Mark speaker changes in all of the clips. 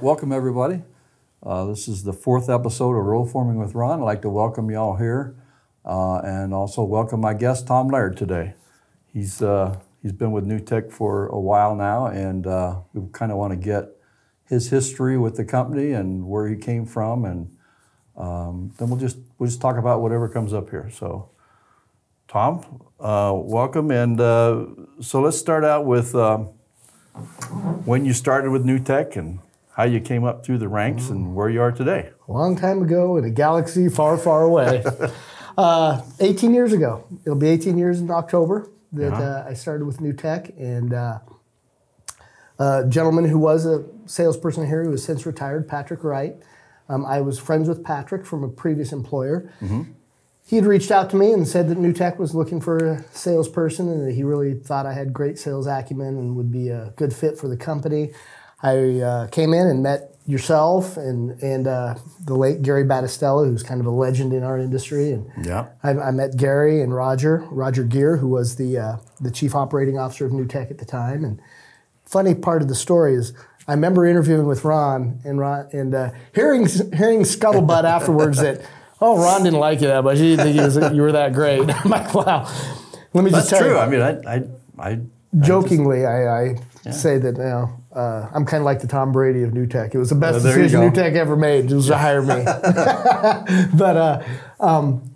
Speaker 1: Welcome, everybody. Uh, this is the fourth episode of Rollforming with Ron. I'd like to welcome y'all here uh, and also welcome my guest, Tom Laird, today. He's, uh, he's been with New Tech for a while now, and uh, we kind of want to get his history with the company and where he came from, and um, then we'll just, we'll just talk about whatever comes up here. So, Tom, uh, welcome. And uh, so let's start out with um, when you started with New Tech and how you came up through the ranks and where you are today.
Speaker 2: A long time ago in a galaxy far, far away. uh, 18 years ago. It'll be 18 years in October that
Speaker 1: Uh-huh.
Speaker 2: uh, I started with New Tech. And uh, a gentleman who was a salesperson here who has since retired, Patrick Wright. Um, I was friends with Patrick from a previous employer. He had reached out to me and said that New Tech was looking for a salesperson and that he really thought I had great sales acumen and would be a good fit for the company. I uh, came in and met yourself and and uh, the late Gary Battistella, who's kind of a legend in our industry, and
Speaker 1: Yeah.
Speaker 2: I, I met Gary and Roger, Roger Gear, who was the uh, the chief operating officer of New Tech at the time. And funny part of the story is I remember interviewing with Ron and Ron and uh, hearing hearing scuttlebutt afterwards that oh Ron didn't like you that much. He didn't think was, you were that great. I'm like wow. Let me
Speaker 1: That's
Speaker 2: just tell
Speaker 1: true.
Speaker 2: you,
Speaker 1: I mean, I, I, I
Speaker 2: jokingly, I, I say that you know, uh, I'm kind of like the Tom Brady of New Tech. It was the best
Speaker 1: Oh,
Speaker 2: decision. New Tech ever made. It was to hire me. but uh, um,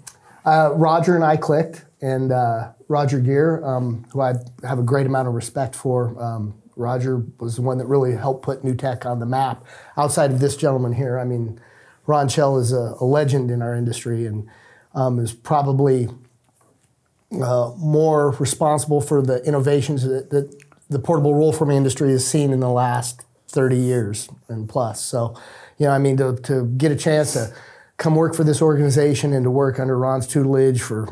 Speaker 2: uh, Roger and I clicked, and uh, Roger Gear, um, who I have a great amount of respect for. Um, Roger was the one that really helped put New Tech on the map. Outside of this gentleman here, I mean, Ron Schell is a, a legend in our industry and um, is probably uh, more responsible for the innovations that, that the portable roll forming industry has seen in the last 30 years and plus. So, you know, I mean, to, to get a chance to come work for this organization and to work under Ron's tutelage for,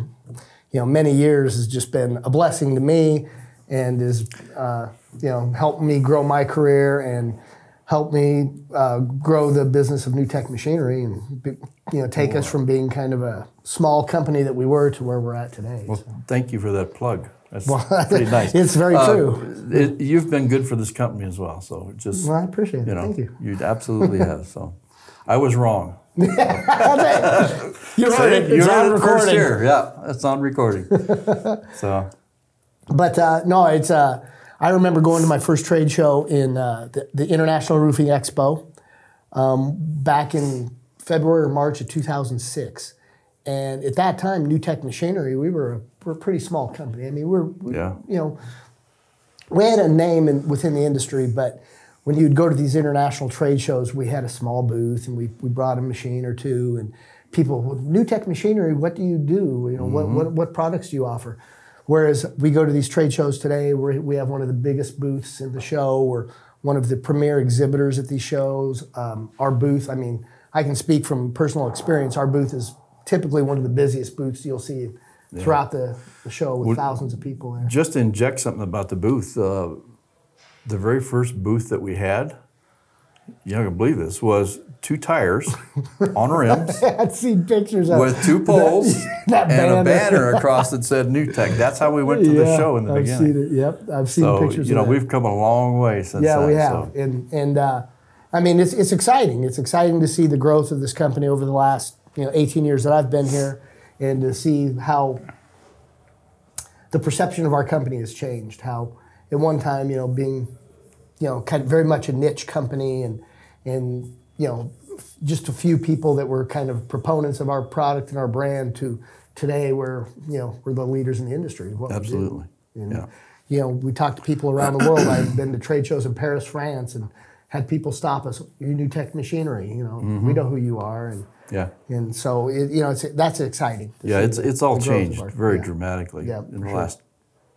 Speaker 2: you know, many years has just been a blessing to me and is, uh, you know, helped me grow my career and helped me uh, grow the business of New Tech Machinery and, be- you know, take us from being kind of a small company that we were to where we're at today. So.
Speaker 1: thank you for that plug. That's pretty nice.
Speaker 2: It's very
Speaker 1: Uh,
Speaker 2: true.
Speaker 1: it- you've been good for this company as well. So just,
Speaker 2: Well, I appreciate it.
Speaker 1: you know,
Speaker 2: Thank you.
Speaker 1: you absolutely have. So I was wrong.
Speaker 2: You heard it.
Speaker 1: You
Speaker 2: It's
Speaker 1: heard
Speaker 2: on
Speaker 1: it
Speaker 2: recording.
Speaker 1: Yeah, it's on recording. so
Speaker 2: But uh, no, it's. Uh, I remember going to my first trade show in uh, the, the International Roofing Expo um, back in February or March of 2006. And at that time, New Tech Machinery, we were a, we're a pretty small company. I mean, we're, we,
Speaker 1: Yeah.
Speaker 2: you know, we had a name in, within the industry, but when you'd go to these international trade shows, we had a small booth and we, we brought a machine or two and people, "Well, New Tech Machinery, what do you do? You know, what, what, what products do you offer? Whereas we go to these trade shows today, we we have one of the biggest booths in the show. We're one of the premier exhibitors at these shows. Um, our booth, I mean, I can speak from personal experience. Our booth is typically one of the busiest booths you'll see throughout the, the show with thousands of people there.
Speaker 1: just to inject something about the booth. Uh, the very first booth that we had, you're not gonna believe this, was two tires on rims
Speaker 2: I've seen pictures of
Speaker 1: with two poles
Speaker 2: that
Speaker 1: and a
Speaker 2: banner.
Speaker 1: across that said New Tech. That's how we went to the show in the
Speaker 2: I've
Speaker 1: beginning.
Speaker 2: seen it. Yep, I've seen
Speaker 1: So
Speaker 2: pictures.
Speaker 1: you know
Speaker 2: of that.
Speaker 1: we've come a long way since
Speaker 2: yeah,
Speaker 1: then.
Speaker 2: we have,
Speaker 1: so.
Speaker 2: and and uh, I mean it's it's exciting. It's exciting to see the growth of this company over the last you know 18 years that I've been here, and to see how the perception of our company has changed. How at one time you know being you know kind of very much a niche company and and you know just a few people that were kind of proponents of our product and our brand to today we're you know we're the leaders in the industry.
Speaker 1: Absolutely.
Speaker 2: And,
Speaker 1: Yeah.
Speaker 2: You know, we talk to people around the world. I've been to trade shows in Paris, France, and had people stop us. You New Tech Machinery. You know,
Speaker 1: Mm-hmm.
Speaker 2: we know who you are, and
Speaker 1: Yeah.
Speaker 2: and so it, you know, it's that's exciting.
Speaker 1: Yeah, it's it's all
Speaker 2: the growth of
Speaker 1: changed very
Speaker 2: yeah.
Speaker 1: dramatically
Speaker 2: Yeah,
Speaker 1: in the
Speaker 2: sure.
Speaker 1: last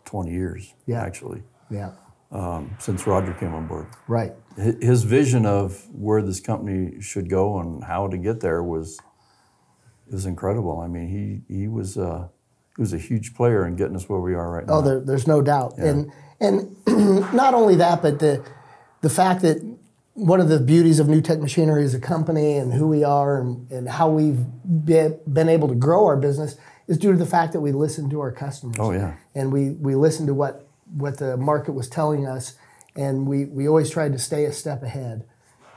Speaker 1: 20 years,
Speaker 2: Yeah.
Speaker 1: actually,
Speaker 2: Yeah,
Speaker 1: um, since Roger came on board.
Speaker 2: right.
Speaker 1: His vision of where this company should go and how to get there was was incredible. I mean, he he was uh, he was a huge player in getting us where we are right now.
Speaker 2: Oh, there, there's no doubt. And and not only that, but the the fact that one of the beauties of New Tech Machinery as a company and who we are and, and how we've been, been able to grow our business is due to the fact that we listen to our customers.
Speaker 1: Oh, yeah.
Speaker 2: And we, we listened to what, what the market was telling us, and we, we always tried to stay a step ahead.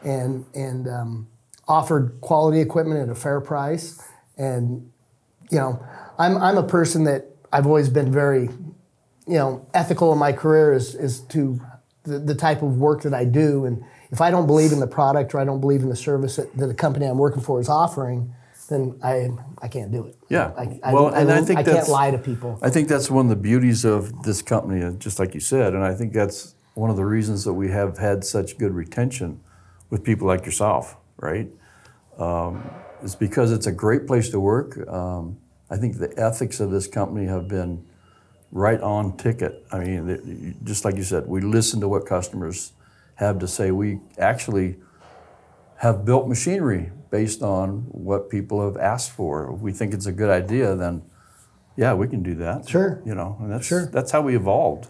Speaker 2: and and um, offered quality equipment at a fair price. And you know, I'm I'm a person that I've always been very, you know, ethical in my career is is to the, the type of work that I do. And if I don't believe in the product or I don't believe in the service that, that the company I'm working for is offering, then I I can't do it.
Speaker 1: Yeah.
Speaker 2: I, I,
Speaker 1: well,
Speaker 2: I,
Speaker 1: and I think
Speaker 2: I can't lie to people.
Speaker 1: I think that's one of the beauties of this company, uh, just like you said, and I think that's one of the reasons that we have had such good retention with people like yourself, right? Um, it's because it's a great place to work. Um, I think the ethics of this company have been right on ticket. I mean, just like you said, we listen to what customers have to say. We actually have built machinery based on what people have asked for. If we think it's a good idea, then yeah, we can do that.
Speaker 2: Sure.
Speaker 1: You know, and that's
Speaker 2: Sure.
Speaker 1: that's how we evolved.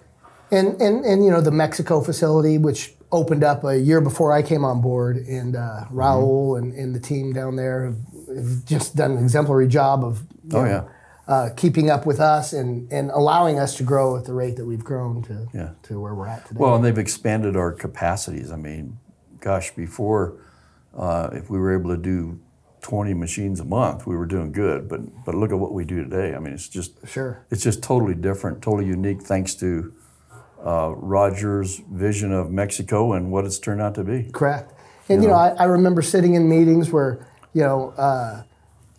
Speaker 2: And, and, and you know the Mexico facility, which opened up a year before I came on board, and uh, Raul and, and the team down there have, have just done an exemplary job of
Speaker 1: Oh,
Speaker 2: know,
Speaker 1: yeah.
Speaker 2: Uh, keeping up with us and, and allowing us to grow at the rate that we've grown to
Speaker 1: Yeah.
Speaker 2: to where we're at today.
Speaker 1: Well, and they've expanded our capacities. I mean, gosh, before uh, if we were able to do 20 machines a month, we were doing good. But but look at what we do today. I mean, it's just
Speaker 2: sure.
Speaker 1: it's just totally different, totally unique, thanks to uh, Roger's vision of Mexico and what it's turned out to be.
Speaker 2: Correct. And you know, I, I remember sitting in meetings where you know, uh,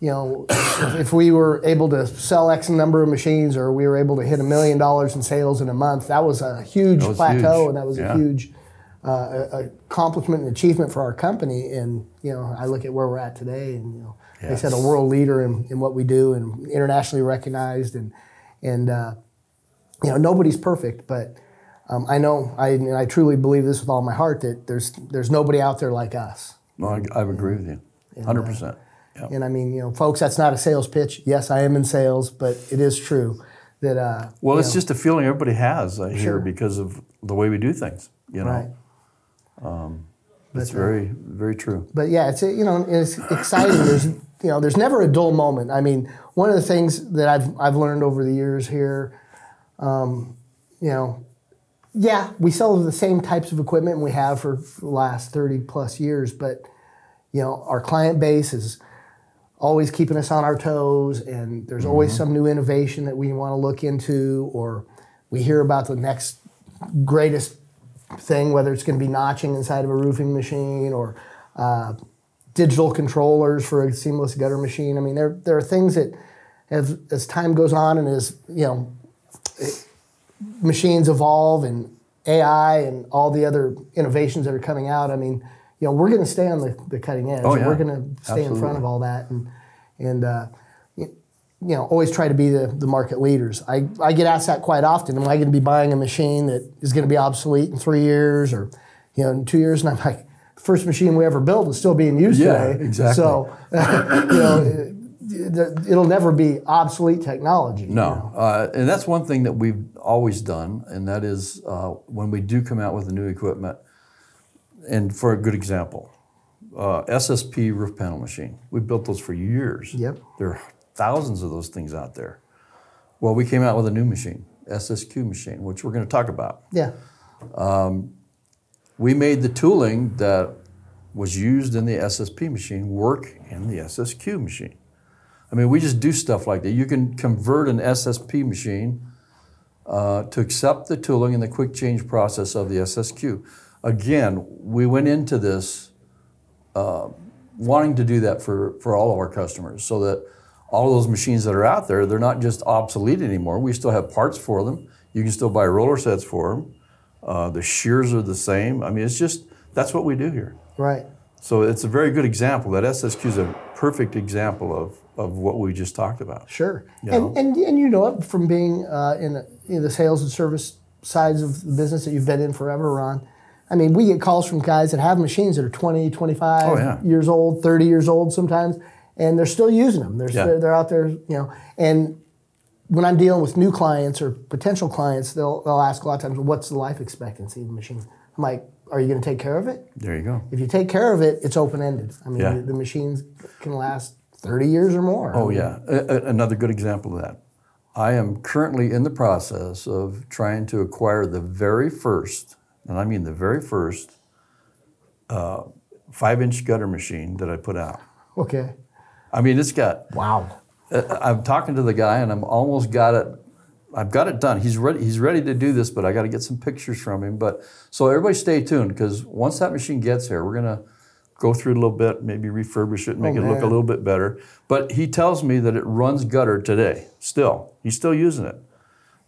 Speaker 2: you know, if, if we were able to sell X number of machines, or we were able to hit a million dollars in sales in a month, that was a huge
Speaker 1: was
Speaker 2: plateau,
Speaker 1: huge.
Speaker 2: and that was
Speaker 1: Yeah.
Speaker 2: a huge uh, accomplishment and achievement for our company. And you know, I look at where we're at today, and you know, they said a world leader in, in what we do, and internationally recognized, and and uh, you know, nobody's perfect, but um, I know I, and I truly believe this with all my heart that there's there's nobody out there like us.
Speaker 1: No, I, I agree with you, hundred percent. Yeah.
Speaker 2: And I mean, you know, folks, that's not a sales pitch. Yes, I am in sales, but it is true that uh,
Speaker 1: Well, it's
Speaker 2: know,
Speaker 1: just a feeling everybody has here
Speaker 2: Sure.
Speaker 1: because of the way we do things. You know,
Speaker 2: right.
Speaker 1: it's very, very true.
Speaker 2: But yeah, it's you know it's exciting. There's you know there's never a dull moment. I mean, one of the things that I've I've learned over the years here, um, you know, yeah, we sell the same types of equipment we have for the last thirty plus years, but you know our client base is always keeping us on our toes, and there's always some new innovation that we want to look into, or we hear about the next greatest thing, whether it's going to be notching inside of a roofing machine or uh, digital controllers for a seamless gutter machine. I mean, there there are things that, as as time goes on and as you know, it- machines evolve and AI and all the other innovations that are coming out. I mean, you know, we're going to stay on the, the cutting edge.
Speaker 1: Oh, yeah.
Speaker 2: We're going to stay in front of all that and and. Uh, you know, always try to be the, the market leaders. I, I get asked that quite often. Am I going to be buying a machine that is going to be obsolete in three years or, you know, in two years? And I'm like, the first machine we ever built is still being used
Speaker 1: Yeah,
Speaker 2: today.
Speaker 1: exactly.
Speaker 2: So, you know, it, it'll never be obsolete technology. you know.
Speaker 1: No, uh, and that's one thing that we've always done, and that is uh, when we do come out with a new equipment. And for a good example, uh, SSP roof panel machine. We built those for years.
Speaker 2: Yep.
Speaker 1: There are thousands of those things out there. Well, we came out with a new machine, SSQ machine, which we're going to talk about.
Speaker 2: Yeah.
Speaker 1: We made the tooling that was used in the SSP machine work in the SSQ machine. I mean, we just do stuff like that. You can convert an SSP machine uh, to accept the tooling and the quick change process of the SSQ. Again, we went into this uh, wanting to do that for, for all of our customers so that all of those machines that are out there, they're not just obsolete anymore. We still have parts for them. You can still buy roller sets for them. Uh, the shears are the same. I mean, it's just, that's what we do here.
Speaker 2: Right.
Speaker 1: So it's a very good example. That SSQ is a perfect example of, of what we just talked about.
Speaker 2: Sure.
Speaker 1: You
Speaker 2: and, and and you know it from being uh, in, in the sales and service sides of the business that you've been in forever, Ron. I mean, we get calls from guys that have machines that are 20, 25
Speaker 1: Oh, yeah.
Speaker 2: years old, 30 years old sometimes, and they're still using them. They're,
Speaker 1: Yeah.
Speaker 2: they're, they're out there, you know. And when I'm dealing with new clients or potential clients, they'll, they'll ask a lot of times, what's the life expectancy of the machine? I'm like, are you going to take care of it?
Speaker 1: There you go.
Speaker 2: If you take care of it, it's open ended. I mean,
Speaker 1: Yeah.
Speaker 2: the, the machines can last 30 years or more.
Speaker 1: Oh, yeah. A- a- another good example of that. I am currently in the process of trying to acquire the very first, and I mean the very first, uh, five inch gutter machine that I put out.
Speaker 2: Okay.
Speaker 1: I mean, it's got.
Speaker 2: Wow.
Speaker 1: uh, I'm talking to the guy, and I'm almost got it. I've got it done. He's ready. He's ready to do this, but I got to get some pictures from him. But so everybody, stay tuned because once that machine gets here, we're gonna go through it a little bit, maybe refurbish it, make
Speaker 2: Oh,
Speaker 1: it look a little bit better. But he tells me that it runs gutter today. Still, he's still using it.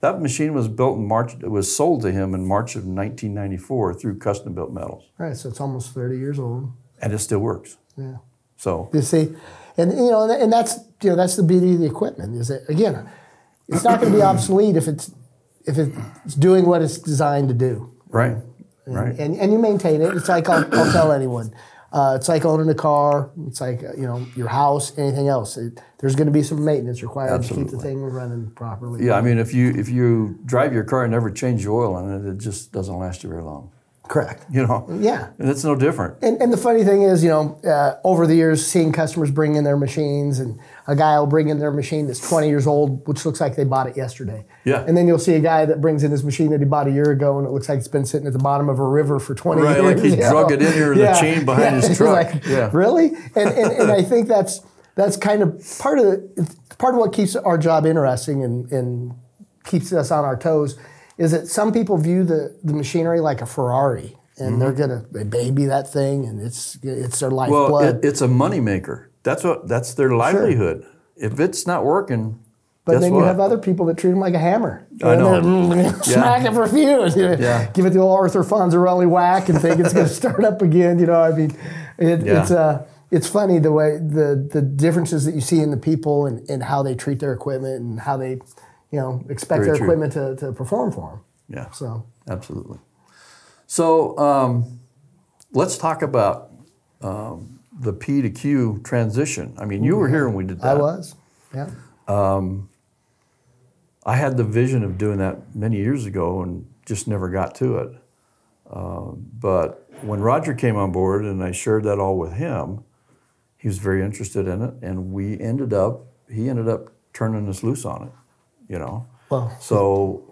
Speaker 1: That machine was built in March. It was sold to him in March of 1994 through Custom Built Metals,
Speaker 2: Right, So it's almost 30 years old.
Speaker 1: and it still works.
Speaker 2: Yeah.
Speaker 1: So
Speaker 2: You see, and you know, and that's you know that's the beauty of the equipment is that again, it's not going to be obsolete if it's if it's doing what it's designed to do.
Speaker 1: right,
Speaker 2: And,
Speaker 1: right.
Speaker 2: and, and you maintain it. It's like I'll, I'll tell anyone. Uh, it's like owning a car. It's like you know your house. Anything else. It, there's going to be some maintenance required to keep the thing running properly.
Speaker 1: Yeah, I mean, if you if you drive your car and never change the oil on it, it just doesn't last you very long.
Speaker 2: Correct.
Speaker 1: You know.
Speaker 2: Yeah.
Speaker 1: And it's no different.
Speaker 2: And, and the funny thing is, you know, uh, over the years, seeing customers bring in their machines, and a guy will bring in their machine that's 20 years old, which looks like they bought it yesterday.
Speaker 1: Yeah.
Speaker 2: And then you'll see a guy that brings in his machine that he bought a year ago, and it looks like it's been sitting at the bottom of a river for 20
Speaker 1: Right,
Speaker 2: years.
Speaker 1: Right, like he
Speaker 2: you know?
Speaker 1: drug it in here in the chain behind his truck.
Speaker 2: like,
Speaker 1: Yeah.
Speaker 2: Really? And, and and I think that's that's kind of part of the, part of what keeps our job interesting and, and keeps us on our toes is that some people view the, the machinery like a Ferrari. And they're gonna they baby that thing, and it's it's their
Speaker 1: Well,
Speaker 2: lifeblood.
Speaker 1: it, it's a moneymaker. That's what that's their livelihood. If it's not working,
Speaker 2: But then
Speaker 1: what?
Speaker 2: you have other people that treat them like a hammer.
Speaker 1: I
Speaker 2: And
Speaker 1: know.
Speaker 2: they're, Smack it for a few. you know,
Speaker 1: Yeah.
Speaker 2: Give it the old Arthur Fonzarelli whack and think it's going to start up again. You know, I mean, it,
Speaker 1: Yeah.
Speaker 2: it's uh, it's funny the way the the differences that you see in the people and, and how they treat their equipment and how they, you know, expect
Speaker 1: Very
Speaker 2: their
Speaker 1: true.
Speaker 2: equipment to, to perform for them.
Speaker 1: yeah,
Speaker 2: So
Speaker 1: absolutely. So um, let's talk about um, the P to Q transition. I mean, you were here when we did that.
Speaker 2: I was, yeah.
Speaker 1: I had the vision of doing that many years ago and just never got to it. Um, but when Roger came on board and I shared that all with him, he was very interested in it, and we ended up. He ended up turning us loose on it, you know.
Speaker 2: Well,
Speaker 1: So,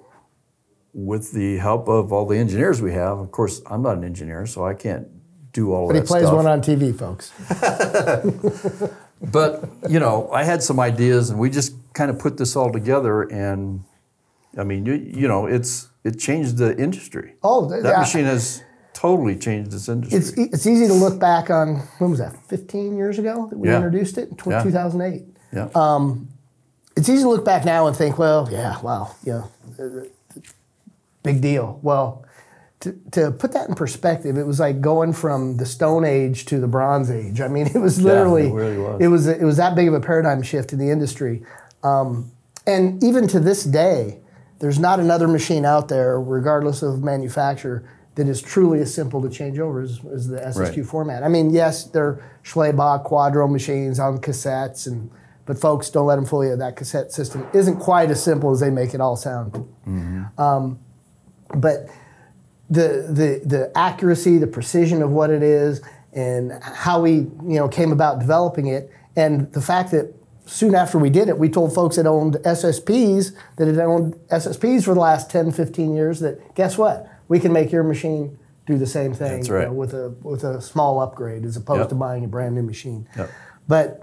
Speaker 1: with the help of all the engineers we have, of course, I'm not an engineer, so I can't do all
Speaker 2: but
Speaker 1: that But
Speaker 2: he plays
Speaker 1: stuff.
Speaker 2: one on TV, folks.
Speaker 1: But you know, I had some ideas, and we just kind of put this all together. And I mean, you, you know, it's it changed the industry.
Speaker 2: Oh,
Speaker 1: that machine has totally changed this industry.
Speaker 2: It's, e- it's easy to look back on, when was that, 15 years ago that we
Speaker 1: Yeah.
Speaker 2: introduced it, in tw-
Speaker 1: Yeah.
Speaker 2: 2008.
Speaker 1: yeah,
Speaker 2: um, It's easy to look back now and think, well, yeah, wow, you know, uh, big deal. Well, to, to put that in perspective, it was like going from the Stone Age to the Bronze Age. I mean, it was literally,
Speaker 1: it really was.
Speaker 2: it was, it was that big of a paradigm shift in the industry. Um, and even to this day, there's not another machine out there, regardless of manufacturer, that is truly as simple to change over as, as the SSQ
Speaker 1: Right.
Speaker 2: format. I mean, yes, they're Schlebach Quadro machines on cassettes, and but folks don't let them fool you. That cassette system isn't quite as simple as they make it all sound. Um, but the, the the accuracy, the precision of what it is, and how we you know came about developing it, and the fact that soon after we did it, we told folks that owned SSPs that had owned SSPs for the last 10, 15 years that guess what, we can make your machine do the same thing
Speaker 1: That's
Speaker 2: you know, with a with a small upgrade as opposed
Speaker 1: Yep.
Speaker 2: to buying a brand new machine.
Speaker 1: Yep.
Speaker 2: But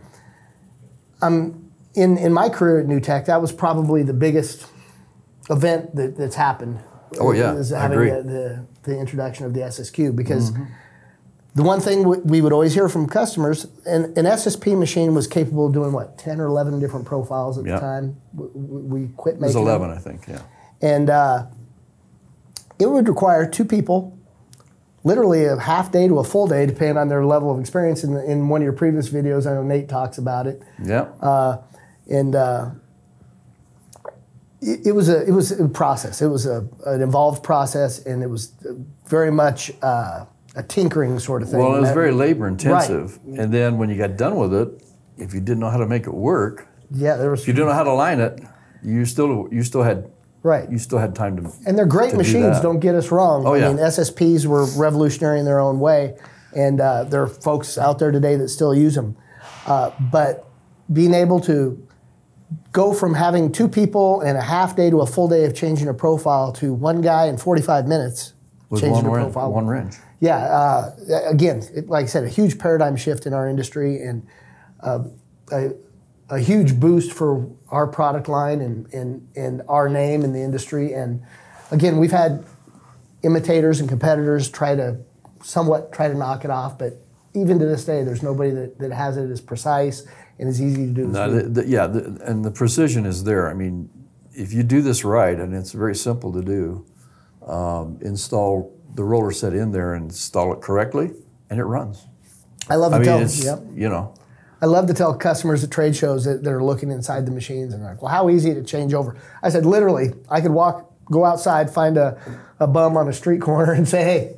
Speaker 2: um, in in my career at New Tech, that was probably the biggest event that, that's happened.
Speaker 1: Oh, yeah,
Speaker 2: is having.
Speaker 1: Mm-hmm.
Speaker 2: The, the the introduction of the SSQ because. The one thing we- we would always hear from customers, an, an SSP machine was capable of doing what, 10 or 11 different profiles at
Speaker 1: Yeah.
Speaker 2: the time we, we quit
Speaker 1: it was
Speaker 2: making them.
Speaker 1: eleven, I think. Yeah,
Speaker 2: And uh, it would require two people, literally a half day to a full day, depending on their level of experience. In, in one of your previous videos, I know Nate talks about it.
Speaker 1: yeah,
Speaker 2: Uh, and uh, it, it was a it was a process. It was a, an involved process, and it was very much uh, a tinkering sort of thing.
Speaker 1: well, it was
Speaker 2: That-
Speaker 1: very labor intensive, Right. and then when you got done with it, if you didn't know how to make it work,
Speaker 2: yeah. There was
Speaker 1: if you didn't know how to line it, you still you still had
Speaker 2: right.
Speaker 1: you still had time to.
Speaker 2: And they're great
Speaker 1: to do
Speaker 2: machines, don't get us wrong.
Speaker 1: Oh,
Speaker 2: I
Speaker 1: yeah.
Speaker 2: mean, SSPs were revolutionary in their own way, and uh, there are folks out there today that still use them. Uh, but being able to go from having two people and a half day to a full day of changing a profile to one guy in 45 minutes
Speaker 1: With
Speaker 2: changing a profile.
Speaker 1: one wrench.
Speaker 2: yeah, uh, again, it, like I said, a huge paradigm shift in our industry and uh, a, a huge boost for our product line and, and, and our name in the industry. And again, we've had imitators and competitors try to somewhat try to knock it off, but even to this day, there's nobody that, that has it as precise and as easy to do.
Speaker 1: No, the, the, yeah, the, and the precision is there. I mean, if you do this right, and it's very simple to do, um, install the roller set in there and install it correctly, and it runs.
Speaker 2: I love to
Speaker 1: I mean, it's
Speaker 2: Yep.
Speaker 1: you know,
Speaker 2: I love to tell customers at trade shows that, that are looking inside the machines and they're like, well, how easy to change over? I said, literally, I could walk, go outside, find a, a bum on a street corner and say, hey,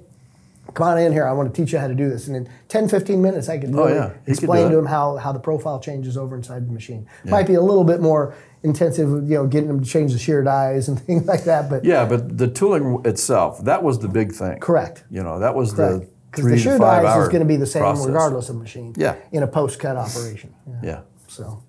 Speaker 2: come on in here. I want to teach you how to do this. And in 10, 15 minutes, I could oh, really
Speaker 1: Oh, yeah.
Speaker 2: Explain to them how, how the profile changes over inside the machine. Might be a little bit more intensive, you know, getting them to change the shear dies and things like that, but
Speaker 1: yeah. But the tooling itself, that was the big thing.
Speaker 2: correct.
Speaker 1: You know, that was
Speaker 2: Correct.
Speaker 1: the
Speaker 2: Because the shear dies is going to be the same
Speaker 1: process.
Speaker 2: regardless of machine
Speaker 1: Yeah.
Speaker 2: in a post cut operation. Yeah.
Speaker 1: Yeah,
Speaker 2: So.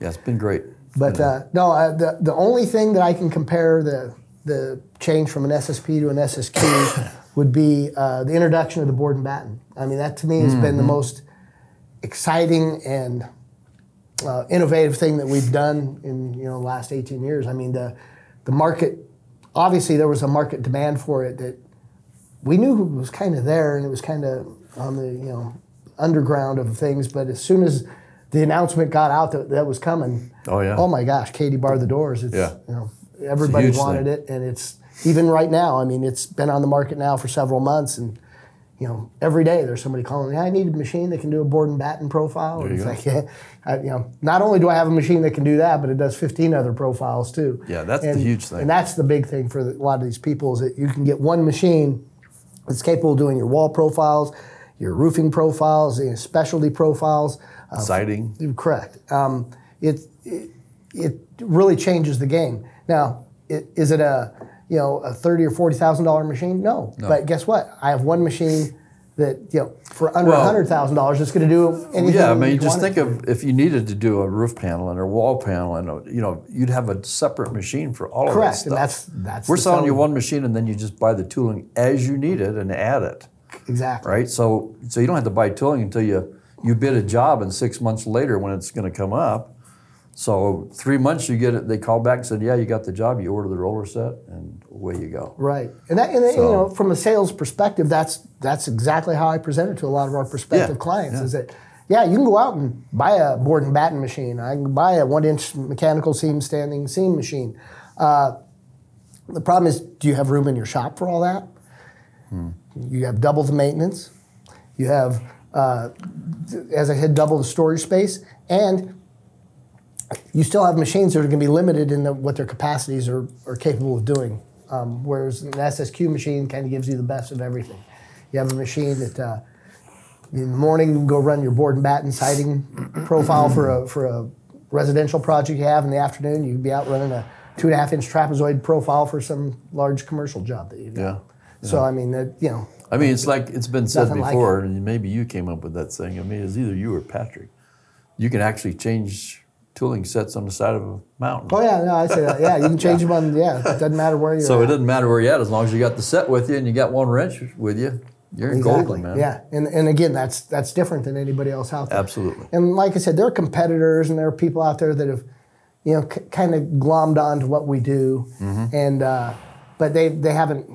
Speaker 1: yeah, it's been great.
Speaker 2: But uh, no, uh, the the only thing that I can compare the the change from an SSP to an SSQ would be uh, the introduction of the board and batten. I mean, that to me has been the most exciting and uh, innovative thing that we've done in you know the last 18 years. I mean, the the market obviously there was a market demand for it that we knew it was kind of there and it was kind of on the you know underground of things. But as soon as the announcement got out that that was coming,
Speaker 1: Oh, yeah.
Speaker 2: oh my gosh, Katie barred the doors. It's,
Speaker 1: Yeah.
Speaker 2: you know, everybody wanted
Speaker 1: thing.
Speaker 2: it, and it's even right now. I mean, it's been on the market now for several months, and you know, every day there's somebody calling me. I need a machine that can do a board and batten profile.
Speaker 1: There
Speaker 2: and
Speaker 1: you
Speaker 2: it's
Speaker 1: go.
Speaker 2: like, yeah, I, you know, not only do I have a machine that can do that, but it does 15 other profiles too.
Speaker 1: Yeah, that's the
Speaker 2: And-
Speaker 1: huge thing.
Speaker 2: And that's the big thing for the, a lot of these people is that you can get one machine that's capable of doing your wall profiles, your roofing profiles, your specialty profiles. Uh,
Speaker 1: Siding.
Speaker 2: Correct. Um, it, it it really changes the game. Now, it, is it a you know a thirty or forty thousand dollar machine? No. But guess what? I have one machine that you know for under
Speaker 1: Well-
Speaker 2: hundred thousand dollars, it's going to do anything.
Speaker 1: Yeah, I mean,
Speaker 2: you
Speaker 1: just think of if you needed to do a roof panel and a wall panel, and a, you know, you'd have a separate machine for all of that
Speaker 2: Correct,
Speaker 1: stuff.
Speaker 2: and that's- that's
Speaker 1: We're selling you one machine, and then you just buy the tooling as you need it and add it,
Speaker 2: exactly.
Speaker 1: right? So, so you don't have to buy tooling until you you bid a job, and six months later when it's going to come up. So three months you get it. They call back and said, "Yeah, you got the job. You order the roller set, and away you go."
Speaker 2: Right, and that, and you know, from a sales perspective, that's that's exactly how I present it to a lot of our prospective
Speaker 1: Yeah,
Speaker 2: clients.
Speaker 1: yeah.
Speaker 2: Is that, yeah, you can go out and buy a board and batten machine. I can buy a one-inch mechanical seam standing seam machine. Uh, the problem is, do you have room in your shop for all that?
Speaker 1: Hmm.
Speaker 2: You have double the maintenance. You have, uh, as I said, double the storage space, and you still have machines that are going to be limited in the, what their capacities are, are capable of doing. Um, whereas an SSQ machine kind of gives you the best of everything. You have a machine that uh, in the morning you can go run your board and batten siding profile for a, for a residential project you have. In the afternoon, you can be out running a two and a half inch trapezoid profile for some large commercial job that you do.
Speaker 1: Yeah.
Speaker 2: So I mean, that you know,
Speaker 1: I mean, it's like it's been said
Speaker 2: Nothing like
Speaker 1: before, and maybe you came up with that saying. I mean, it's either you or Patrick. You can actually change tooling sets on the side of a mountain.
Speaker 2: oh yeah, no, I say that. Yeah, you can change them on. Yeah, it doesn't matter where you're.
Speaker 1: So it doesn't matter where you're at as long as you got the set with you and you got one wrench with you. You're in golden, man.
Speaker 2: Yeah, and and again, that's that's different than anybody else out there.
Speaker 1: Absolutely.
Speaker 2: And like I said, there are competitors and there are people out there that have, you know, c- kind of glommed onto what we do,
Speaker 1: Mm-hmm.
Speaker 2: and uh, but they they haven't.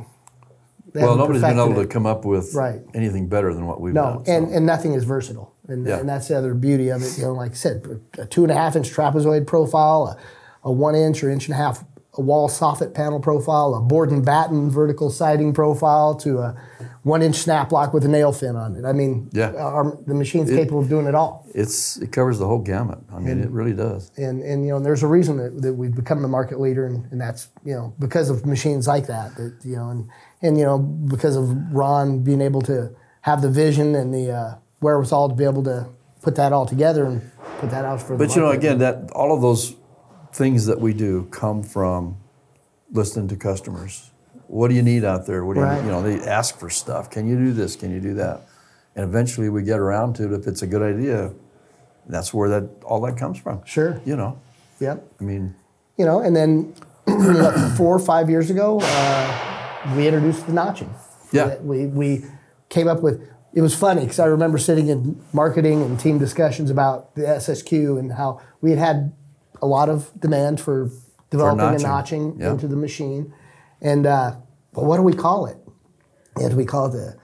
Speaker 2: They
Speaker 1: Well,
Speaker 2: haven't
Speaker 1: nobody's been able
Speaker 2: it.
Speaker 1: to come up with
Speaker 2: Right.
Speaker 1: anything better than what we've
Speaker 2: No,
Speaker 1: done. so.
Speaker 2: and, and nothing is versatile, and,
Speaker 1: Yeah.
Speaker 2: and that's the other beauty of it. You know, like I said, a two and a half inch trapezoid profile, a, a one inch or inch and a half a wall soffit panel profile, a board and batten vertical siding profile, to a one inch snap lock with a nail fin on it. I mean,
Speaker 1: Yeah.
Speaker 2: our, the machine's capable of doing it all.
Speaker 1: it's it covers the whole gamut. I mean, it really does.
Speaker 2: and and you know there's a reason that, that we've become the market leader and, and that's you know because of machines like that that you know and and you know because of Ron being able to have the vision and the uh, wherewithal to be able to put that all together and put that out for the
Speaker 1: But you know, again, that all of those things that we do come from listening to customers. What do you need out there? What do you,
Speaker 2: Right.
Speaker 1: you know? They ask for stuff. Can you do this? Can you do that? And eventually, we get around to it. If it's a good idea, that's where that all that comes from.
Speaker 2: Sure.
Speaker 1: You know,
Speaker 2: yep
Speaker 1: I mean,
Speaker 2: you know and then four or five years ago uh, we introduced the notching
Speaker 1: Yeah.
Speaker 2: we we came up with. It was funny because I remember sitting in marketing and team discussions about the SSQ and how we had had a lot of demand for developing
Speaker 1: notching.
Speaker 2: a notching
Speaker 1: Yeah.
Speaker 2: into the machine, and uh, well, what do we call it? And do we call it the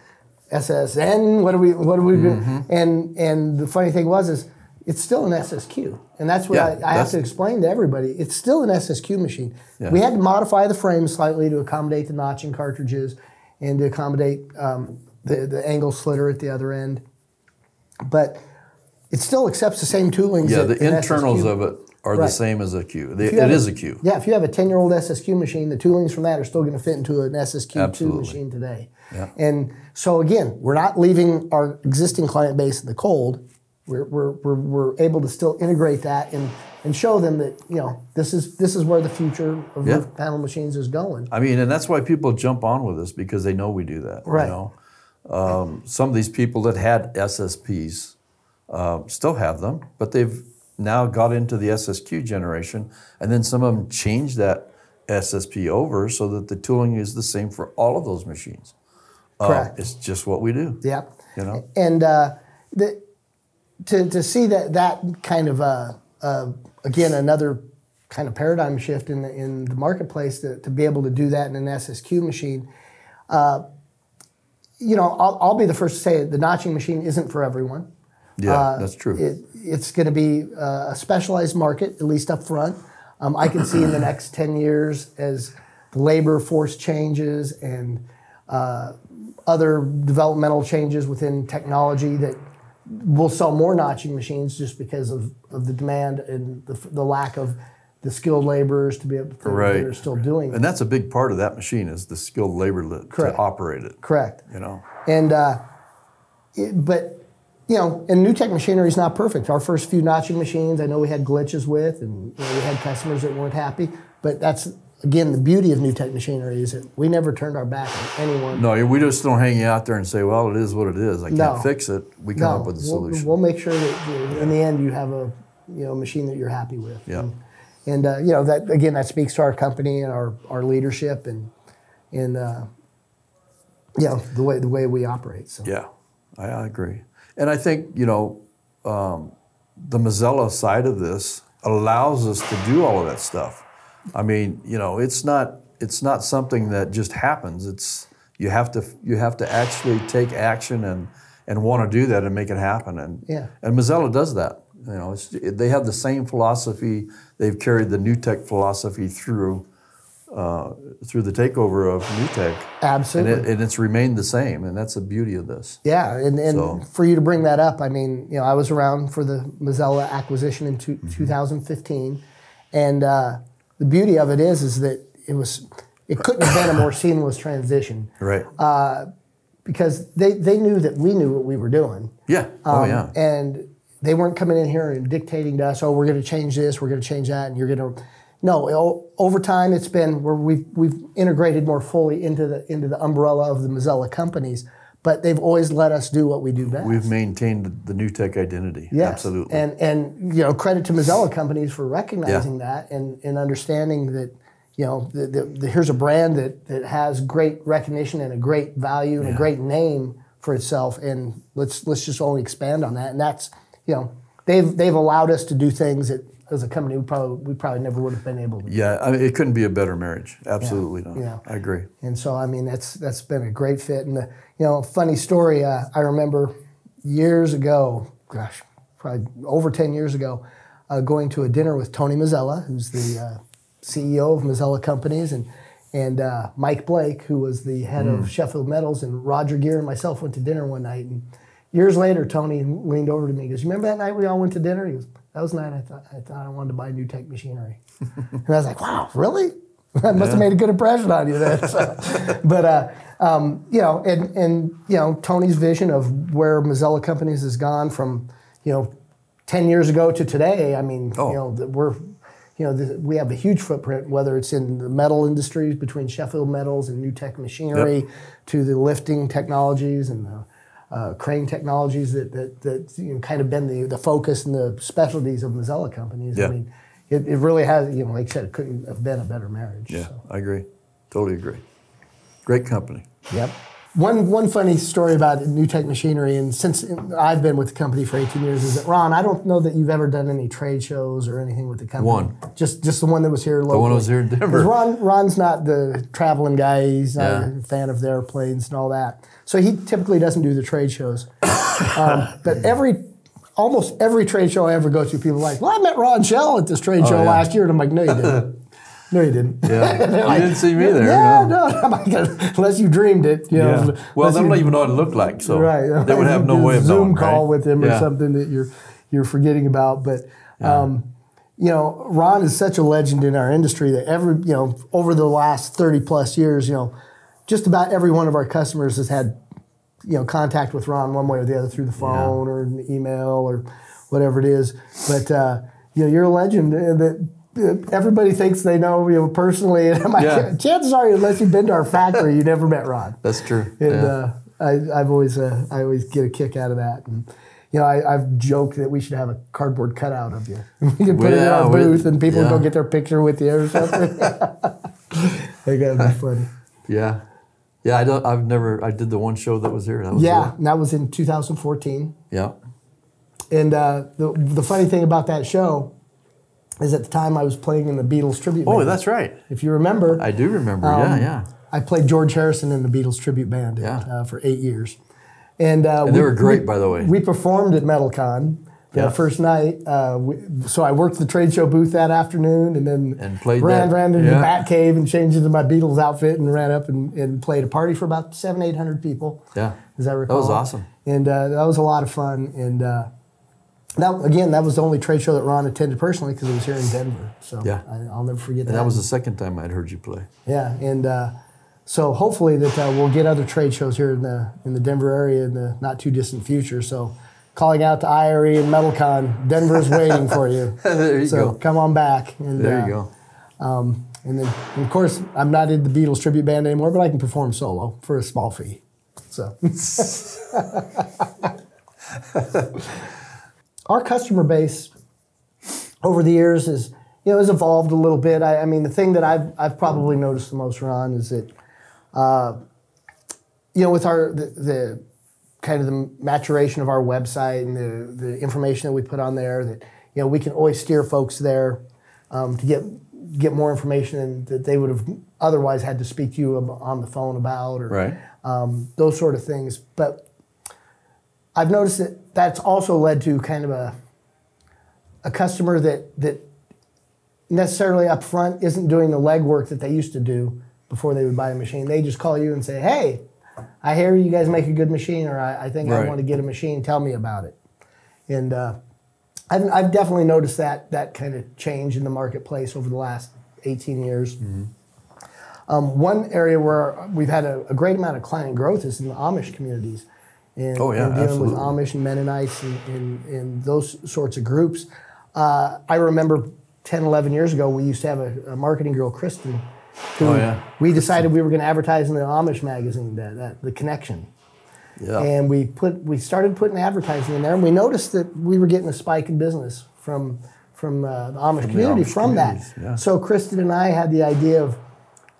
Speaker 2: SSN? What do we? What do we?
Speaker 1: Mm-hmm.
Speaker 2: And and the funny thing was is it's still an SSQ, and that's what
Speaker 1: Yeah,
Speaker 2: I, I have to explain to everybody. It's still an SSQ machine.
Speaker 1: Yeah.
Speaker 2: We had to modify the frame slightly to accommodate the notching cartridges and to accommodate um, the the angle slitter at the other end, but it still accepts the same toolings.
Speaker 1: Yeah,
Speaker 2: that
Speaker 1: the internals
Speaker 2: SSQ
Speaker 1: of it are the same as a Q.
Speaker 2: You
Speaker 1: it
Speaker 2: have
Speaker 1: is a Q.
Speaker 2: Yeah, if you have a 10 year old SSQ machine, the toolings from that are still going to fit into an SSQ2
Speaker 1: Absolutely.
Speaker 2: machine today.
Speaker 1: Yeah.
Speaker 2: And so, again, we're not leaving our existing client base in the cold. We're, we're, we're, we're able to still integrate that and, and show them that, you know, this is, this is where the future of
Speaker 1: Yeah.
Speaker 2: roof panel machines is going.
Speaker 1: I mean, and that's why people jump on with us because they know we do that.
Speaker 2: Right.
Speaker 1: You know? Um, some of these people that had SSPs uh, still have them, but they've now got into the SSQ generation, and then some of them changed that SSP over so that the tooling is the same for all of those machines. Uh,
Speaker 2: Correct.
Speaker 1: it's just what we do.
Speaker 2: Yeah.
Speaker 1: You know.
Speaker 2: And uh, the, to, to see that that kind of uh, uh, again another kind of paradigm shift in the, in the marketplace to, to be able to do that in an SSQ machine. You know, I'll, I'll be the first to say it, the notching machine isn't for everyone.
Speaker 1: Yeah,
Speaker 2: Uh,
Speaker 1: that's true.
Speaker 2: It, it's going to be uh, a specialized market, at least up front. Um, I can see in the next 10 years as the labor force changes and uh, other developmental changes within technology that we'll sell more notching machines just because of, of the demand and the, the lack of the skilled laborers to be able to
Speaker 1: Right.
Speaker 2: that are still doing
Speaker 1: and that's a big part of that machine is the skilled labor li- to operate it.
Speaker 2: correct.
Speaker 1: You know.
Speaker 2: And uh, it, but you know, and new tech machinery is not perfect. Our first few notching machines, I know we had glitches with, and you know, we had customers that weren't happy. But that's again the beauty of new tech machinery is that we never turned our back on anyone.
Speaker 1: No, we just don't hang you out there and say, "Well, it is what it is. I can't
Speaker 2: No.
Speaker 1: fix it." We come
Speaker 2: No,
Speaker 1: up with a
Speaker 2: we'll-
Speaker 1: solution.
Speaker 2: We'll, make sure that you know, in the end you have a you know machine that you're happy with.
Speaker 1: Yeah.
Speaker 2: And, and uh, you know that again that speaks to our company and our, our leadership and and uh, you know the way the way we operate. So
Speaker 1: yeah, I, I agree. And I think you know um, the Mazzella side of this allows us to do all of that stuff. I mean, you know, it's not it's not something that just happens. It's you have to you have to actually take action and and want to do that and make it happen. And
Speaker 2: Yeah.
Speaker 1: and Mazzella does that. You know, it's, they have the same philosophy. They've carried the new tech philosophy through uh, through the takeover of New Tech.
Speaker 2: absolutely.
Speaker 1: And, it, and it's remained the same, and that's the beauty of this.
Speaker 2: Yeah, and, and
Speaker 1: So-
Speaker 2: for you to bring that up, I mean, you know, I was around for the Mazzella acquisition in two,
Speaker 1: Mm-hmm.
Speaker 2: 2015, and uh, the beauty of it is, is that it was, it couldn't have been a more seamless transition
Speaker 1: Right.
Speaker 2: because they, they knew that we knew what we were doing,
Speaker 1: yeah. oh
Speaker 2: um,
Speaker 1: yeah.
Speaker 2: and they weren't coming in here and dictating to us, oh, we're going to change this, we're going to change that, and you're going to. No, over time it's been where we've we've integrated more fully into the into the umbrella of the Mazzella companies, but they've always let us do what we do best.
Speaker 1: We've maintained the new tech identity.
Speaker 2: Yes.
Speaker 1: Absolutely.
Speaker 2: And and you know, credit to Mazzella companies for recognizing that and, and understanding that, you know, the, the, the, here's a brand that, that has great recognition and a great value and a great name for itself. And let's let's just only expand on that. And that's, you know, they've they've allowed us to do things that as a company we probably we probably never would have been able to
Speaker 1: yeah, I mean, it couldn't be a better marriage. Absolutely not.
Speaker 2: Yeah.
Speaker 1: I agree.
Speaker 2: And so, I mean, that's that's been a great fit. And the, you know, funny story. Uh, I remember years ago, gosh, probably over ten years ago, uh, going to a dinner with Tony Mazzella, who's the uh, CEO of Mazzella Companies, and and uh, Mike Blake, who was the head
Speaker 1: Hmm.
Speaker 2: of Sheffield Metals, and Roger Gear and myself went to dinner one night. And years later, Tony leaned over to me. and goes, "You remember that night we all went to dinner?" He goes, "That was the night I thought I thought I wanted to buy new tech machinery." and I was like, "Wow, really?" I must have made a good impression on you then. So, but uh, um, you know, and and you know, Tony's vision of where Mazzella Companies has gone from you know, ten years ago to today. I mean,
Speaker 1: Oh.
Speaker 2: you know, we're you know, the, we have a huge footprint, whether it's in the metal industries between Sheffield Metals and New Tech Machinery, to the lifting technologies and the uh, crane technologies that that, that you know, kind of been the, the focus and the specialties of Mazzella companies.
Speaker 1: Yeah.
Speaker 2: I mean, it, it really has, you know, like I said, it couldn't have been a better marriage.
Speaker 1: Yeah,
Speaker 2: so.
Speaker 1: I agree. Totally agree. Great company.
Speaker 2: Yep. One one funny story about New Tech Machinery, and since I've been with the company for 18 years, is that Ron, I don't know that you've ever done any trade shows or anything with the company.
Speaker 1: One.
Speaker 2: just just the one that was here locally.
Speaker 1: The one that was here in Denver.
Speaker 2: Ron Ron's not the traveling guy. He's not
Speaker 1: Yeah.
Speaker 2: a fan of the airplanes and all that. So he typically doesn't do the trade shows. um, but every almost every trade show I ever go to, people are like, "Well, I met Ron Schell at this trade show
Speaker 1: Oh, yeah.
Speaker 2: last year," and I'm like, "No, you didn't. no, you didn't."
Speaker 1: Yeah. You didn't see me there.
Speaker 2: Yeah,
Speaker 1: no.
Speaker 2: no, unless you dreamed it. You know,
Speaker 1: Yeah. Well, they don't even know what it looked like, so
Speaker 2: right.
Speaker 1: they would have no way of
Speaker 2: Zoom
Speaker 1: knowing.
Speaker 2: call
Speaker 1: right?
Speaker 2: with him or something that you're you're forgetting about. But um, you know, Ron is such a legend in our industry that every you know over the last thirty plus years, you know, just about every one of our customers has had you know contact with Ron one way or the other through the phone or an email or whatever it is. But uh, you know, you're a legend uh, that. Everybody thinks they know you know personally, and I'm like,
Speaker 1: Yeah.
Speaker 2: chances are, unless you've been to our factory, you never met Ron
Speaker 1: That's true.
Speaker 2: and
Speaker 1: yeah.
Speaker 2: uh, I, I've always uh, I always get a kick out of that. And you know, I, I've joked that we should have a cardboard cutout of you. We can put it in our booth, and people
Speaker 1: yeah.
Speaker 2: go get their picture with you or something. Think that'd be funny.
Speaker 1: yeah. Yeah, I don't. I've never. I did the one show that was here. That was
Speaker 2: Yeah, that was in 2014.
Speaker 1: Yeah.
Speaker 2: And uh, the the funny thing about that show is at the time I was playing in the Beatles tribute. Band.
Speaker 1: Oh,
Speaker 2: band.
Speaker 1: that's right.
Speaker 2: if you remember.
Speaker 1: I do remember.
Speaker 2: Um,
Speaker 1: yeah, yeah.
Speaker 2: I played George Harrison in the Beatles tribute band
Speaker 1: Yeah.
Speaker 2: uh, for eight years, and, uh,
Speaker 1: And they were great, by the way.
Speaker 2: We performed at MetalCon that
Speaker 1: Yeah.
Speaker 2: first night. Uh, we, so I worked the trade show booth that afternoon, and then
Speaker 1: And played
Speaker 2: ran
Speaker 1: that-
Speaker 2: ran into
Speaker 1: yeah.
Speaker 2: the Bat Cave and changed into my Beatles outfit and ran up and, and played a party for about seven eight hundred people.
Speaker 1: Yeah.
Speaker 2: as I recall.
Speaker 1: That was awesome.
Speaker 2: and uh, that was a lot of fun. And uh, that again, that was the only trade show that Ron attended personally because it was here in Denver. So
Speaker 1: Yeah.
Speaker 2: I, I'll never forget that.
Speaker 1: And that was the second time I'd heard you play.
Speaker 2: Yeah, and uh, so hopefully that uh, we'll get other trade shows here in the in the Denver area in the not too distant future. So, calling out to IRE and MetalCon, Denver's waiting for you.
Speaker 1: there you
Speaker 2: so
Speaker 1: go.
Speaker 2: come on back. And,
Speaker 1: There
Speaker 2: uh,
Speaker 1: you go.
Speaker 2: And then, and of course, I'm not in the Beatles tribute band anymore, but I can perform solo for a small fee. So, our customer base over the years is you know has evolved a little bit. I, I mean, the thing that I've I've probably noticed the most, Ron, is that uh, you know with our the, the kind of the maturation of our website and the the information that we put on there that you know we can always steer folks there um, to get get more information that they would have otherwise had to speak to you on the phone about or
Speaker 1: Right.
Speaker 2: um, those sort of things. But I've noticed that that's also led to kind of a a customer that that necessarily up front isn't doing the legwork that they used to do before they would buy a machine. They just call you and say, "Hey, I hear you guys make a good machine, or I, I think I want to get a machine. Tell me about it." And uh, I've, I've definitely noticed that that kind of change in the marketplace over the last 18 years.
Speaker 1: Mm-hmm.
Speaker 2: Um, one area where we've had a, a great amount of client growth is in the Amish communities. And,
Speaker 1: Oh, yeah,
Speaker 2: and dealing with. Amish and Mennonites and, and, and those sorts of groups. Uh, I remember 10, 11 years ago, we used to have a, a marketing girl, Kristen, who
Speaker 1: Oh, yeah.
Speaker 2: we decided we were going to advertise in the Amish magazine, that, that, The Connection
Speaker 1: Yeah.
Speaker 2: and we put we started putting advertising in there, and we noticed that we were getting a spike in business from from uh, the Amish community
Speaker 1: Amish
Speaker 2: from that.
Speaker 1: yeah.
Speaker 2: So Kristen and I had the idea of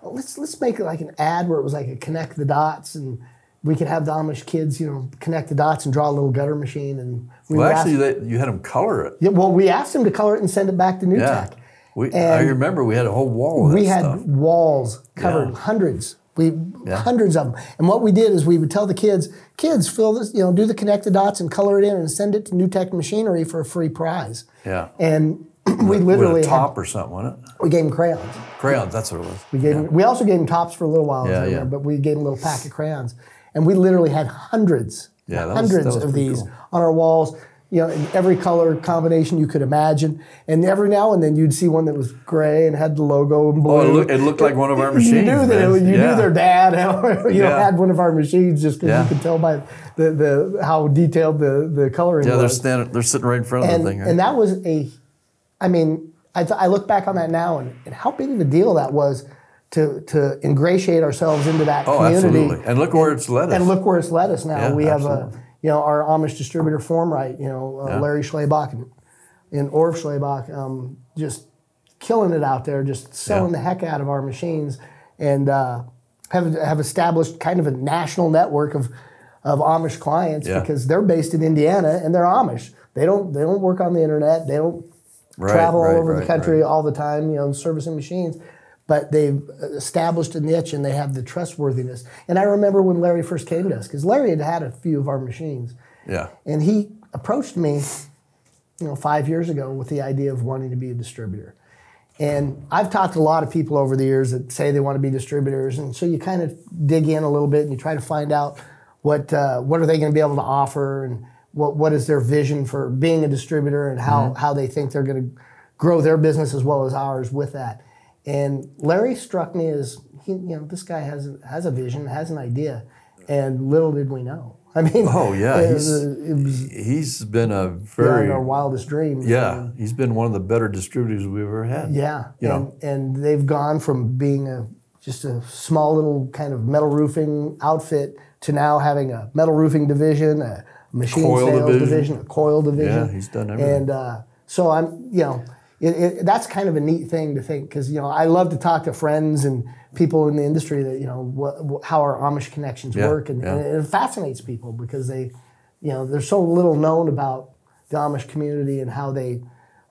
Speaker 2: well, let's let's make it like an ad where it was like a connect the dots, and we could have the Amish kids, you know, connect the dots and draw a little gutter machine, and we
Speaker 1: well, actually,
Speaker 2: asked-
Speaker 1: they, you had them color it.
Speaker 2: yeah, well, we asked them to color it and send it back to New
Speaker 1: Yeah.
Speaker 2: Tech.
Speaker 1: We, I remember we had a whole wall of
Speaker 2: we had
Speaker 1: stuff.
Speaker 2: walls covered,
Speaker 1: Yeah.
Speaker 2: hundreds. We
Speaker 1: Yeah.
Speaker 2: hundreds of them. And what we did is we would tell the kids, kids, fill this, you know, do the connected dots and color it in and send it to New Tech Machinery for a free prize.
Speaker 1: Yeah.
Speaker 2: And we
Speaker 1: With
Speaker 2: literally
Speaker 1: a
Speaker 2: had,
Speaker 1: top or something, wasn't it?
Speaker 2: we gave them crayons.
Speaker 1: Crayons, that's what it was.
Speaker 2: We gave them, we also gave them tops for a little while,
Speaker 1: Yeah, yeah.
Speaker 2: but we gave them a little pack of crayons. And we literally had hundreds,
Speaker 1: Yeah, was-
Speaker 2: hundreds
Speaker 1: was
Speaker 2: of these
Speaker 1: cool.
Speaker 2: on our walls. You know, in every color combination you could imagine, and every now and then you'd see one that was gray and had the logo in blue.
Speaker 1: Oh, it, look, it looked like one of our machines.
Speaker 2: You knew that it, you
Speaker 1: yeah.
Speaker 2: knew their dad, you know,
Speaker 1: Yeah.
Speaker 2: had one of our machines just because you could tell by the, the how detailed the the coloring was.
Speaker 1: Yeah, they're standing. They're sitting right in front of
Speaker 2: and
Speaker 1: the thing. Right?
Speaker 2: and eh? that was a, I mean, I, th- I look back on that now and, and how big of a deal that was to to ingratiate ourselves into that
Speaker 1: oh,
Speaker 2: community.
Speaker 1: absolutely. And look where it's led us.
Speaker 2: And look where it's led us now.
Speaker 1: Yeah,
Speaker 2: we have
Speaker 1: absolutely.
Speaker 2: a, you know, our Amish distributor Formright, you know, uh,
Speaker 1: Yeah.
Speaker 2: Larry Schlebach and, and Orv Schlebach, um, just killing it out there, just selling
Speaker 1: Yeah.
Speaker 2: the heck out of our machines. And uh, have have established kind of a national network of of Amish clients because they're based in Indiana and they're Amish. They don't they don't work on the internet. They don't
Speaker 1: Right,
Speaker 2: travel
Speaker 1: right,
Speaker 2: all over the country
Speaker 1: right.
Speaker 2: all the time, you know, servicing machines. But they've established a niche and they have the trustworthiness. And I remember when Larry first came to us because Larry had had a few of our machines,
Speaker 1: Yeah.
Speaker 2: and he approached me, you know, five years ago with the idea of wanting to be a distributor. And I've talked to a lot of people over the years that say they want to be distributors, and so you kind of dig in a little bit and you try to find out what uh, what are they going to be able to offer and what what is their vision for being a distributor and how how they think they're going to grow their business as well as ours with that. And Larry struck me as he, you know, this guy has a, has a vision, has an idea, and little did we know. I mean,
Speaker 1: Oh, yeah,
Speaker 2: it,
Speaker 1: he's-
Speaker 2: it was
Speaker 1: He's been a very
Speaker 2: our wildest dreams.
Speaker 1: yeah. He's been one of the better distributors we've ever had.
Speaker 2: Yeah,
Speaker 1: You
Speaker 2: and,
Speaker 1: know.
Speaker 2: and they've gone from being a just a small little kind of metal roofing outfit to now having a metal roofing division, a machine
Speaker 1: Coil
Speaker 2: sales division.
Speaker 1: division.
Speaker 2: a coil division.
Speaker 1: Yeah, he's done everything.
Speaker 2: And uh, so I'm, you know, it, it, that's kind of a neat thing to think because you know I love to talk to friends and people in the industry that you know how our Amish connections
Speaker 1: Yeah,
Speaker 2: work, and,
Speaker 1: yeah.
Speaker 2: and it fascinates people because they, you know, there's so little known about the Amish community and how they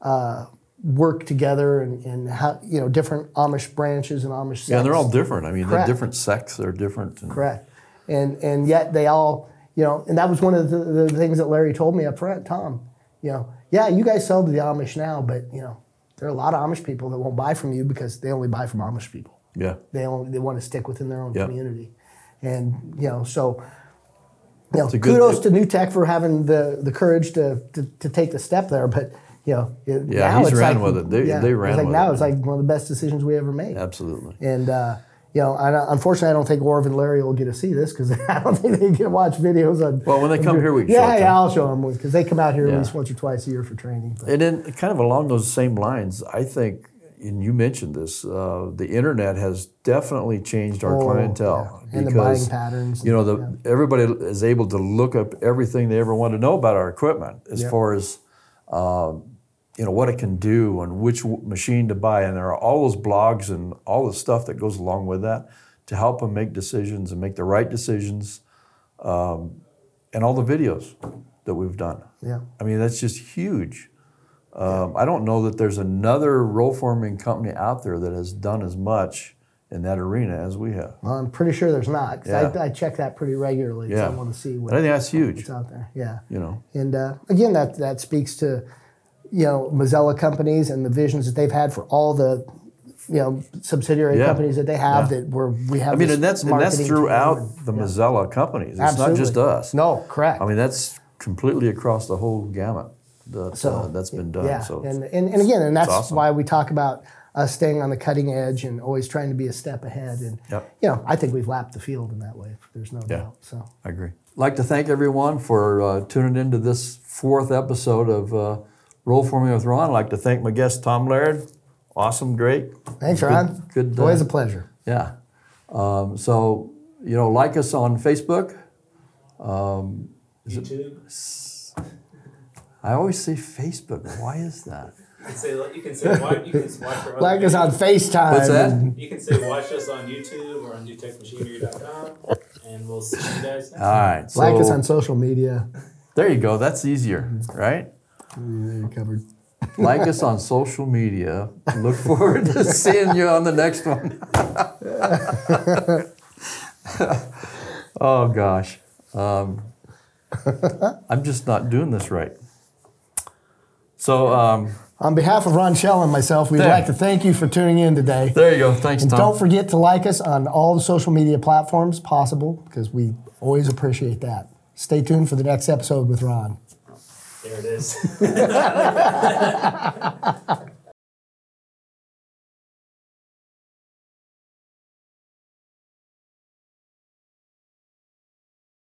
Speaker 2: uh, work together and, and how you know different Amish branches and Amish sects.
Speaker 1: Yeah, and they're all different. I mean, they're different sects. They're different. and-
Speaker 2: correct, and and yet they all you know, and that was one of the, the things that Larry told me up front. Tom, you know, yeah, you guys sell to the Amish now, but you know, there are a lot of Amish people that won't buy from you because they only buy from Amish people.
Speaker 1: Yeah.
Speaker 2: They only they want to stick within their own
Speaker 1: Yep.
Speaker 2: community, and you know, so. You know,
Speaker 1: a good-
Speaker 2: kudos to New Tech for having the, the courage to, to, to take the step there, but you know, it,
Speaker 1: Yeah,
Speaker 2: now
Speaker 1: he's
Speaker 2: it's
Speaker 1: ran
Speaker 2: like,
Speaker 1: with it. They-
Speaker 2: yeah,
Speaker 1: they
Speaker 2: it's like
Speaker 1: with
Speaker 2: now
Speaker 1: it.
Speaker 2: it's like one of the best decisions we ever made.
Speaker 1: Absolutely.
Speaker 2: And uh, you know, I, unfortunately, I don't think Orv and Larry will get to see this because I don't think they get to watch videos on.
Speaker 1: Well, when they come here, we can
Speaker 2: yeah, yeah,
Speaker 1: them.
Speaker 2: I'll show them because they come out here
Speaker 1: Yeah.
Speaker 2: at least once or twice a year for training. But,
Speaker 1: And then, kind of along those same lines, I think, and you mentioned this, uh, the internet has definitely changed our
Speaker 2: Oh,
Speaker 1: clientele.
Speaker 2: yeah. And the buying patterns
Speaker 1: You know, the, everybody is able to look up everything they ever want to know about our equipment as
Speaker 2: Yeah.
Speaker 1: far as, um, you know, what it can do and which machine to buy. And there are all those blogs and all the stuff that goes along with that to help them make decisions and make the right decisions. Um, and all the videos that we've done.
Speaker 2: yeah,
Speaker 1: I mean, that's just huge. Um, I don't know that there's another roll forming company out there that has done as much in that arena as we have.
Speaker 2: well, I'm pretty sure there's not
Speaker 1: Yeah.
Speaker 2: I, I check that pretty regularly
Speaker 1: Yeah.
Speaker 2: I want to see what,
Speaker 1: I think that's huge.
Speaker 2: it's out there. Yeah.
Speaker 1: You know,
Speaker 2: And uh, again, that that speaks to you know Mazzella companies and the visions that they've had for all the you know subsidiary
Speaker 1: Yeah.
Speaker 2: companies that they have
Speaker 1: Yeah.
Speaker 2: that where we have.
Speaker 1: I mean, and that's and that's throughout
Speaker 2: and-
Speaker 1: the
Speaker 2: yeah.
Speaker 1: Mazzella companies. It's
Speaker 2: Absolutely.
Speaker 1: not just us.
Speaker 2: No, correct.
Speaker 1: I mean, that's completely across the whole gamut that
Speaker 2: So,
Speaker 1: uh, that's been done.
Speaker 2: Yeah,
Speaker 1: So
Speaker 2: and, and and again, and that's
Speaker 1: awesome.
Speaker 2: why we talk about us staying on the cutting edge and always trying to be a step ahead. And
Speaker 1: Yep.
Speaker 2: you know, I think we've lapped the field in that way. There's no doubt. So
Speaker 1: I agree. I'd like to thank everyone for uh, tuning into this fourth episode of uh, Rollforming with Ron. I'd like to thank my guest, Tom Laird. Awesome, great.
Speaker 2: thanks,
Speaker 1: Good-
Speaker 2: Ron.
Speaker 1: good, uh,
Speaker 2: Always a pleasure.
Speaker 1: Yeah. Um, so, you know, like us on Facebook.
Speaker 3: YouTube.
Speaker 1: I always say Facebook. Why is that?
Speaker 3: You can say you can say watch, you can watch
Speaker 2: Like us on. FaceTime.
Speaker 1: What's that?
Speaker 3: You can say watch us on YouTube or on newtechmachinery.com, and we'll see you guys next
Speaker 1: All right. So
Speaker 2: Like us on social media.
Speaker 1: there you go. That's easier, right?
Speaker 2: You're covered.
Speaker 1: Like us on social media. Look forward to seeing you on the next one. oh gosh, um, I'm just not doing this right. So um,
Speaker 2: On behalf of Ron Schell and myself, we'd
Speaker 1: There.
Speaker 2: like to thank you for tuning in today.
Speaker 1: there you go. Thanks,
Speaker 2: And
Speaker 1: Tom.
Speaker 2: don't forget to like us on all the social media platforms possible because we always appreciate that. Stay tuned for the next episode with Ron.
Speaker 3: There it is.